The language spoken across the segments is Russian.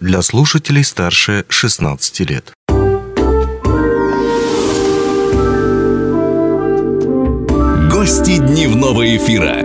для слушателей старше 16 лет. Гости дневного эфира.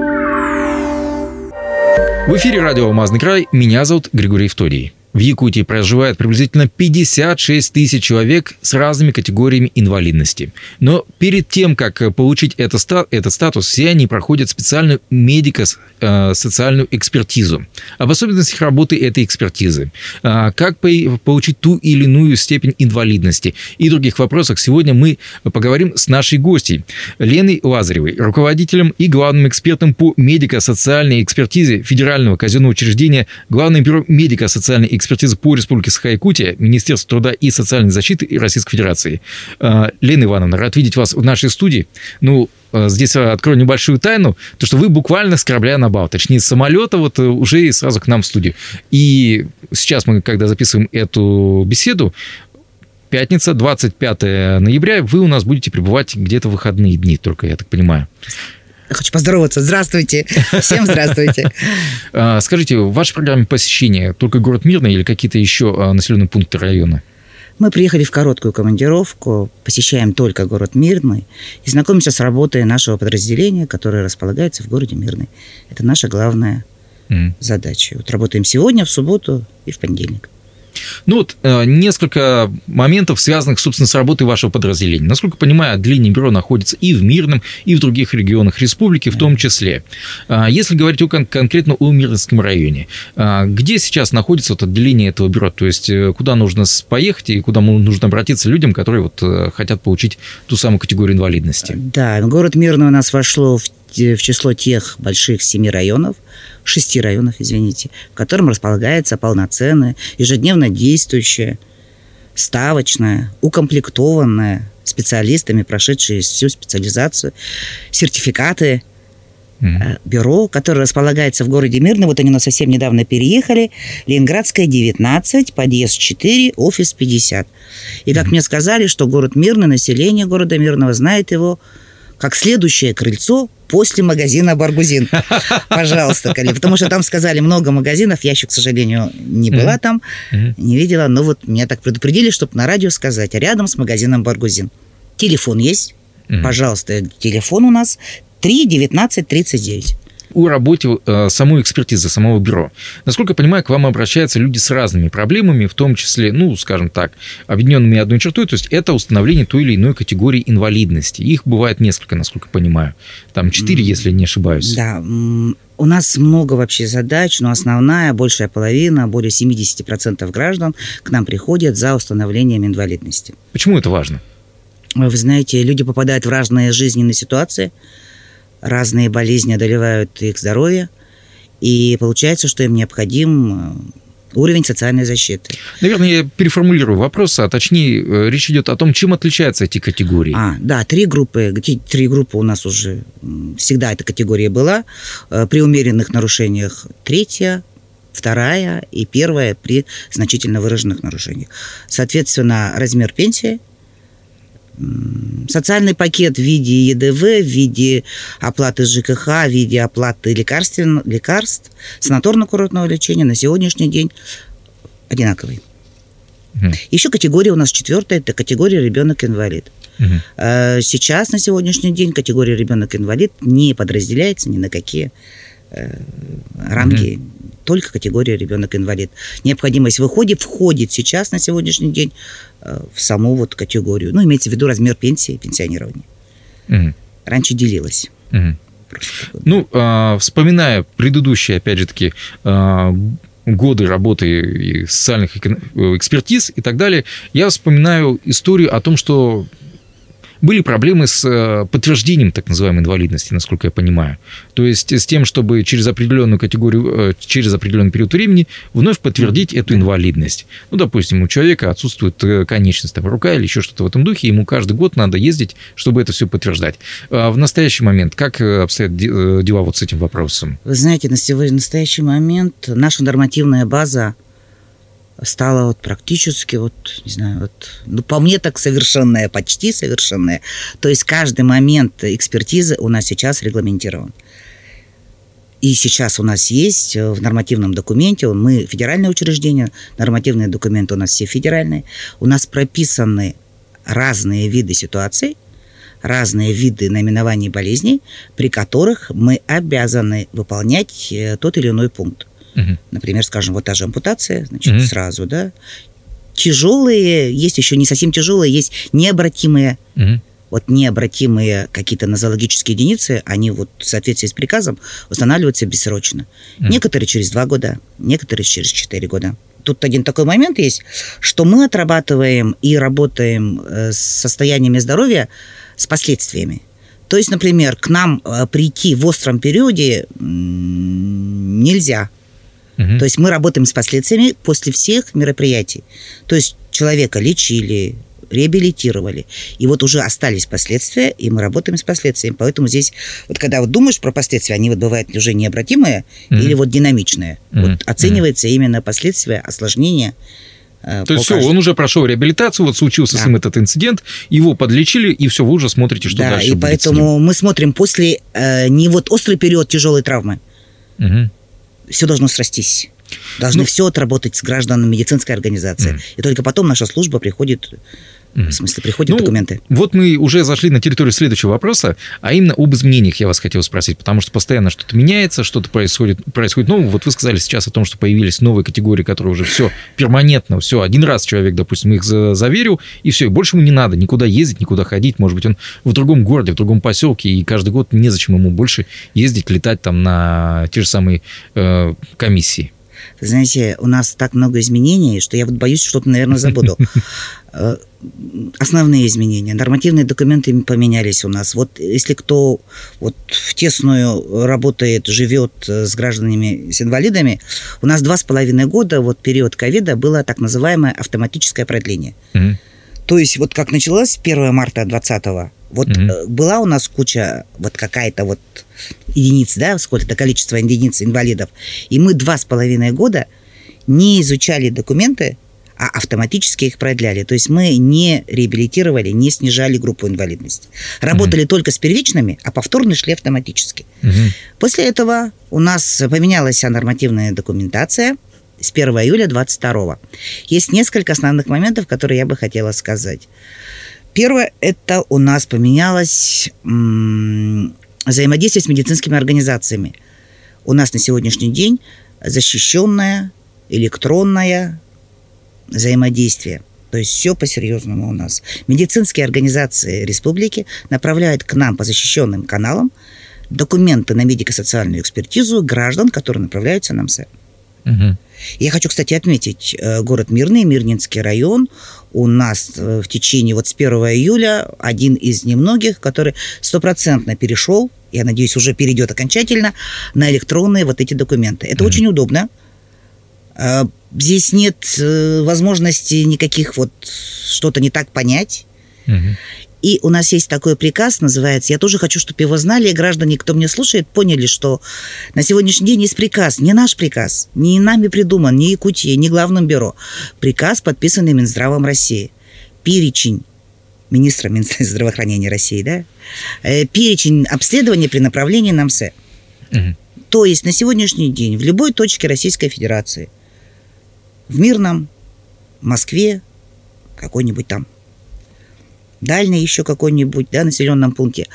В эфире радио «Алмазный край». Меня зовут Григорий Вторий. В Якутии проживает приблизительно 56 тысяч человек с разными категориями инвалидности. Но перед тем, как получить это, этот статус, все они проходят специальную медико-социальную экспертизу. Об особенностях работы этой экспертизы, а, как получить ту или иную степень инвалидности и других вопросах сегодня мы поговорим с нашей гостьей Леной Лазаревой, руководителем и главным экспертом по медико-социальной экспертизе Федерального казенного учреждения Главное бюро медико-социальной экспертизы по Республике Саха-Якутия, Министерство труда и социальной защиты Российской Федерации. А, Лена Ивановна, рад видеть вас в нашей студии. Ну, а, здесь открою небольшую тайну, то что вы буквально с корабля на бал, точнее, с самолета вот э, уже и сразу к нам в студию. И сейчас мы, когда записываем эту беседу, пятница, 25 ноября, вы у нас будете пребывать где-то в выходные дни, только я так понимаю. Хочу поздороваться. Здравствуйте. Всем здравствуйте. А, скажите, в вашей программе посещения только город Мирный или какие-то еще а, населенные пункты района? Мы приехали в короткую командировку, посещаем только город Мирный и знакомимся с работой нашего подразделения, которое располагается в городе Мирный. Это наша главная mm. задача. Вот работаем сегодня, в субботу и в понедельник. Ну вот э, несколько моментов, связанных, собственно, с работой вашего подразделения. Насколько понимаю, отделение бюро находится и в Мирном, и в других регионах республики в том числе. А если говорить о, конкретно о Мирнском районе, а где сейчас находится вот отделение этого бюро? То есть э, куда нужно поехать и куда нужно обратиться людям, которые вот э, хотят получить ту самую категорию инвалидности? Да, город Мирный у нас вошло в в число тех больших семи районов, шести районов, извините, в котором располагается полноценная, ежедневно действующая, ставочная, укомплектованная специалистами, прошедшие всю специализацию, сертификаты mm-hmm. бюро, которое располагается в городе Мирно. Вот они у нас совсем недавно переехали. Ленинградская, 19, подъезд 4, офис 50. И как mm-hmm. мне сказали, что город Мирный, население города Мирного знает его как следующее крыльцо после магазина «Баргузин». Пожалуйста, Кали. Потому что там сказали много магазинов. Я еще, к сожалению, не была там, не видела. Но вот меня так предупредили, чтобы на радио сказать. А рядом с магазином «Баргузин». Телефон есть? Пожалуйста, телефон у нас 3 19 39 о работе э, самой экспертизы, самого бюро. Насколько я понимаю, к вам обращаются люди с разными проблемами, в том числе, ну, скажем так, объединенными одной чертой, то есть это установление той или иной категории инвалидности. Их бывает несколько, насколько я понимаю. Там четыре, если не ошибаюсь. Да, у нас много вообще задач, но основная, большая половина, более 70% граждан к нам приходят за установлением инвалидности. Почему это важно? Вы знаете, люди попадают в разные жизненные ситуации – разные болезни одолевают их здоровье, и получается, что им необходим э, уровень социальной защиты. Наверное, я переформулирую вопрос, а точнее э, речь идет о том, чем отличаются эти категории. А, да, три группы, три группы у нас уже всегда эта категория была. Э, при умеренных нарушениях третья, вторая и первая при значительно выраженных нарушениях. Соответственно, размер пенсии социальный пакет в виде ЕДВ, в виде оплаты ЖКХ, в виде оплаты лекарств, лекарств санаторно-курортного лечения на сегодняшний день одинаковый. Угу. Еще категория у нас четвертая, это категория ребенок-инвалид. Угу. Сейчас, на сегодняшний день, категория ребенок-инвалид не подразделяется ни на какие э, ранги. Угу только категория ребенок-инвалид. Необходимость в выходе входит сейчас на сегодняшний день э, в саму вот категорию. Ну, имеется в виду размер пенсии, пенсионирования. Угу. Раньше делилось. Угу. Ну, э, вспоминая предыдущие, опять же таки, э, годы работы и социальных экспертиз и так далее, я вспоминаю историю о том, что были проблемы с э, подтверждением так называемой инвалидности, насколько я понимаю. То есть с тем, чтобы через определенную категорию, э, через определенный период времени вновь подтвердить эту инвалидность. Ну, допустим, у человека отсутствует э, конечность, там, рука или еще что-то в этом духе, ему каждый год надо ездить, чтобы это все подтверждать. А в настоящий момент как обстоят дела вот с этим вопросом? Вы знаете, на сегодня, настоящий момент наша нормативная база стала вот практически вот, не знаю, вот, ну, по мне так совершенная, почти совершенная. То есть каждый момент экспертизы у нас сейчас регламентирован. И сейчас у нас есть э, в нормативном документе, мы федеральное учреждение, нормативные документы у нас все федеральные, у нас прописаны разные виды ситуаций, разные виды наименований болезней, при которых мы обязаны выполнять э, тот или иной пункт. Мгм. Например, скажем, вот та же ампутация, значит, Мгм. сразу, да. Тяжелые, есть еще не совсем тяжелые, есть необратимые Мгм. вот необратимые какие-то нозологические единицы, они вот в соответствии с приказом устанавливаются бессрочно. Мгм. Некоторые через два года, некоторые через четыре года. Тут один такой момент есть, что мы отрабатываем и работаем э, с состояниями здоровья с последствиями. То есть, например, к нам э, прийти в остром периоде нельзя. То есть мы работаем с последствиями после всех мероприятий. То есть человека лечили, реабилитировали. И вот уже остались последствия, и мы работаем с последствиями. Поэтому здесь, вот когда вот думаешь про последствия, они вот бывают уже необратимые Мгм. или вот динамичные. Мгм. Вот оценивается именно последствия, осложнения. э, То есть все, он уже прошел реабилитацию, вот случился с Да. ним этот инцидент, его подлечили, и все, вы уже смотрите, что да, дальше и с поэтому мы смотрим после э, не вот острый период тяжелой травмы, Мгм. Все должно срастись. Должны Ну- все отработать с гражданами медицинской организации. Мгм. И только потом наша служба приходит. В смысле, приходят Ну, документы. Вот мы уже зашли на территорию следующего вопроса, а именно об изменениях я вас хотел спросить, потому что постоянно что-то меняется, что-то происходит, происходит новое. Вот вы сказали сейчас о том, что появились новые категории, которые уже все перманентно, все, один раз человек, допустим, их за- заверил, и все, и больше ему не надо никуда ездить, никуда ходить, может быть, он в другом городе, в другом поселке, и каждый год незачем ему больше ездить, летать там на те же самые э, комиссии. Знаете, у нас так много изменений, что я вот боюсь, что-то, наверное, забуду. Э, Основные изменения. Нормативные документы поменялись у нас. Вот если кто вот в тесную работает, живет э, с гражданами, с инвалидами, у нас два с половиной года, вот период ковида, было так называемое автоматическое продление. Мгм. То есть вот как началось 1 марта 20 вот э, была у нас куча, вот какая-то вот единиц, да, сколько-то количество единиц инвалидов, и мы два с половиной года не изучали документы, а автоматически их продляли. То есть мы не реабилитировали, не снижали группу инвалидности. Работали только с первичными, а повторно шли автоматически. Мгм. После этого у нас поменялась вся нормативная документация с 1 июля 22 Есть несколько основных моментов, которые я бы хотела сказать. Первое, это у нас поменялось взаимодействие с медицинскими организациями. У нас на сегодняшний день защищенное электронное взаимодействие. То есть все по-серьезному у нас. Медицинские организации республики направляют к нам по защищенным каналам документы на медико-социальную экспертизу граждан, которые направляются на МСЭ. Мгм. Я хочу, кстати, отметить э, город Мирный, Мирнинский район. У нас э, в течение вот с 1 июля один из немногих, который стопроцентно перешел, я надеюсь, уже перейдет окончательно, на электронные вот эти документы. Это Мгм. очень удобно. Э, Здесь нет возможности никаких вот что-то не так понять. Мгм. И у нас есть такой приказ, называется, я тоже хочу, чтобы его знали, и граждане, кто меня слушает, поняли, что на сегодняшний день есть приказ, не наш приказ, не нами придуман, не Якутия, не Главным бюро. Приказ, подписанный Минздравом России. Перечень министра здравоохранения России, да? Э, Перечень обследований при направлении на МСЭ. Мгм. То есть на сегодняшний день в любой точке Российской Федерации, в Мирном, Москве, какой-нибудь там, дальний еще какой-нибудь, да, населенном пункте,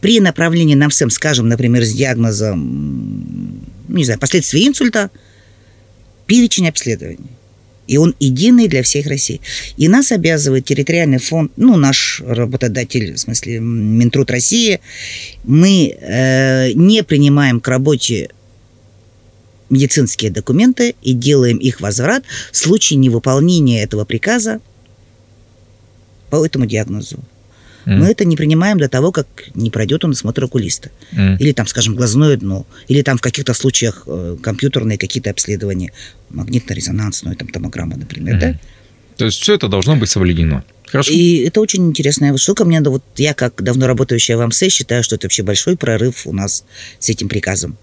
при направлении на МСЭМ, скажем, например, с диагнозом, не знаю, последствия инсульта, перечень обследований. И он единый для всех России. И нас обязывает территориальный фонд, ну, наш работодатель, в смысле, Минтруд России, мы э, не принимаем к работе медицинские документы и делаем их возврат в случае невыполнения этого приказа по этому диагнозу. Мгм. Мы это не принимаем до того, как не пройдет он осмотр окулиста. Мгм. Или там, скажем, глазное дно. Или там в каких-то случаях э, компьютерные какие-то обследования. Магнитно-резонансную там, томограмму, например, Мгм. да? То есть все это должно быть соблюдено. Хорошо. И это очень интересная вот штука. Мне вот я, как давно работающая в АМС, считаю, что это вообще большой прорыв у нас с этим приказом.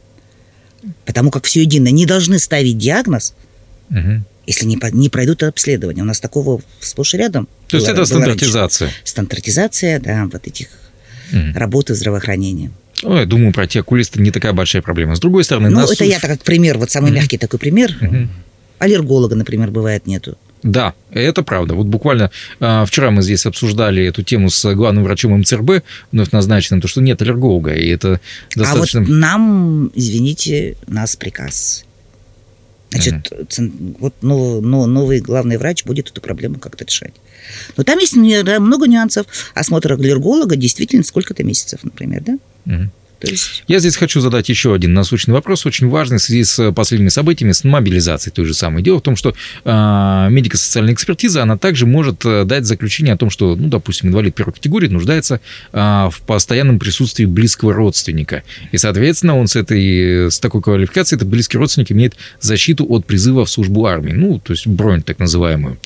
Потому как все едино. Не должны ставить диагноз, Мгм. Если не, не пройдут обследование. У нас такого сплошь и рядом. То есть было- это было раньше. стандартизация. Стандартизация, да, вот этих Мгм. работы здравоохранения. Ну, я думаю, пройти окулиста не такая большая проблема. С другой стороны, Ну, нас это я так как пример, вот самый Мгм. мягкий такой пример. Мгм. Аллерголога, например, бывает нету. Да, это правда. Вот буквально а, вчера мы здесь обсуждали эту тему с главным врачом МЦРБ, вновь назначенным, то, что нет аллерголога, и это достаточно... А вот нам, извините, нас приказ. Значит, цен- вот но- но новый главный врач будет эту проблему как-то решать. Но там есть много нюансов. Осмотр аллерголога действительно сколько-то месяцев, например, да? Мгм. То есть Я здесь хочу задать еще один насущный вопрос, очень важный в связи с последними событиями, с мобилизацией той же самой. Дело в том, что э, медико-социальная экспертиза, она также может э, дать заключение о том, что, ну, допустим, инвалид первой категории нуждается э, в постоянном присутствии близкого родственника. И, соответственно, он с, этой, с такой квалификацией, этот близкий родственник имеет защиту от призыва в службу армии, ну, то есть бронь так называемую.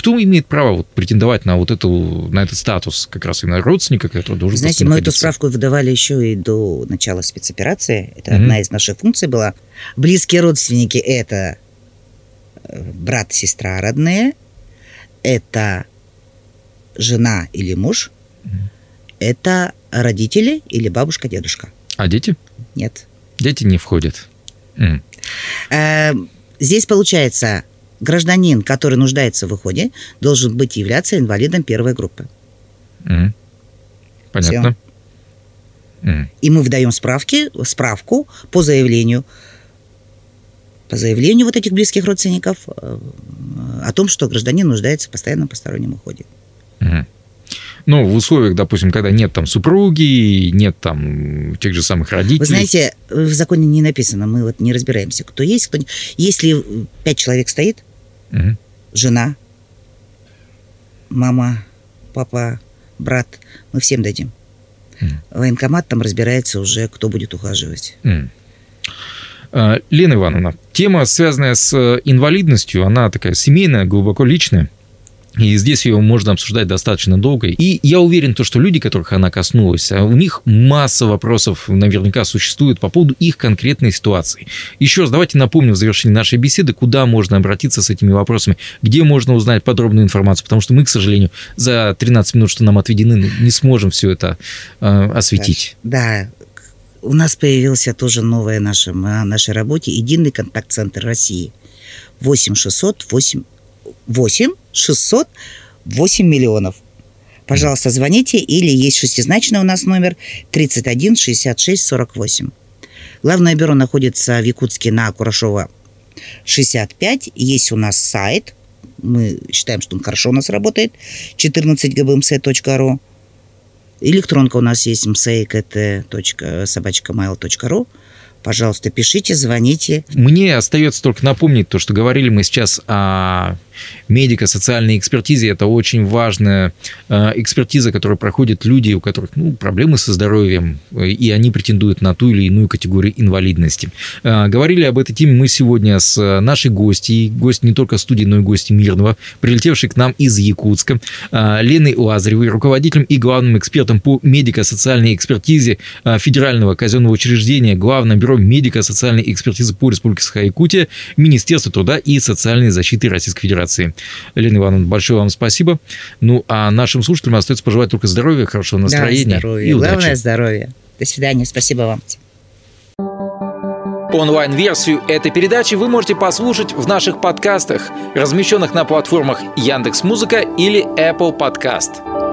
Кто имеет право вот, претендовать на вот эту, на этот статус как раз именно родственника, который должен Знаете, мы эту справку выдавали еще и до начала спецоперации. Это Мгм. одна из наших функций была. Близкие родственники – это э, брат, сестра родные, это жена или муж, это родители или бабушка, дедушка. А дети? Нет. Дети не входят. Э, Здесь получается, гражданин, который нуждается в выходе, должен быть являться инвалидом первой группы. М. Понятно. М. И мы выдаем справки, справку по заявлению, по заявлению вот этих близких родственников э, о том, что гражданин нуждается в постоянном постороннем уходе. Мгм. Ну, в условиях, допустим, когда нет там супруги, нет там тех же самых родителей. Вы знаете, в законе не написано, мы вот не разбираемся, кто есть, кто не... Если пять человек стоит, Мгм. жена, мама, папа, брат, мы всем дадим. Мгм. Военкомат там разбирается уже, кто будет ухаживать. А, Лена Ивановна, тема, связанная с э, инвалидностью, она такая семейная, глубоко личная. И здесь ее можно обсуждать достаточно долго. И я уверен, то, что люди, которых она коснулась, а у них масса вопросов наверняка существует по поводу их конкретной ситуации. Еще раз давайте напомним в завершении нашей беседы, куда можно обратиться с этими вопросами, где можно узнать подробную информацию, потому что мы, к сожалению, за 13 минут, что нам отведены, ну, не сможем все это э, осветить. Да, у нас появился тоже новое наше, на нашей работе единый контакт-центр России. 8 600 8, 8 600 8 миллионов. Пожалуйста, звоните, или есть шестизначный у нас номер 31 66 48. Главное бюро находится в Якутске на Курашова 65. Есть у нас сайт. Мы считаем, что он хорошо у нас работает. 14gbmc.ru. Электронка у нас есть mseikt.собачкamail.ру. Пожалуйста, пишите, звоните. Мне остается только напомнить то, что говорили мы сейчас о медико-социальной экспертизе. Это очень важная э, экспертиза, которую проходят люди, у которых ну, проблемы со здоровьем, э, и они претендуют на ту или иную категорию инвалидности. Э, Говорили об этой теме мы сегодня с нашей гостьей, гость не только студии, но и гость Мирного, прилетевшей к нам из Якутска, Леной Лазаревой, руководителем и главным экспертом по медико-социальной экспертизе Федерального казенного учреждения, Главное бюро медико-социальной экспертизы по Республике Саха-Якутия, Министерства труда и социальной защиты Российской Федерации. Лена Ивановна, большое вам спасибо. Ну, а нашим слушателям остается пожелать только здоровья, хорошего настроения Да, здоровья. и удачи. Главное здоровье. До свидания. Спасибо вам. Онлайн-версию этой передачи вы можете послушать в наших подкастах, размещенных на платформах Яндекс.Музыка или Apple Podcast.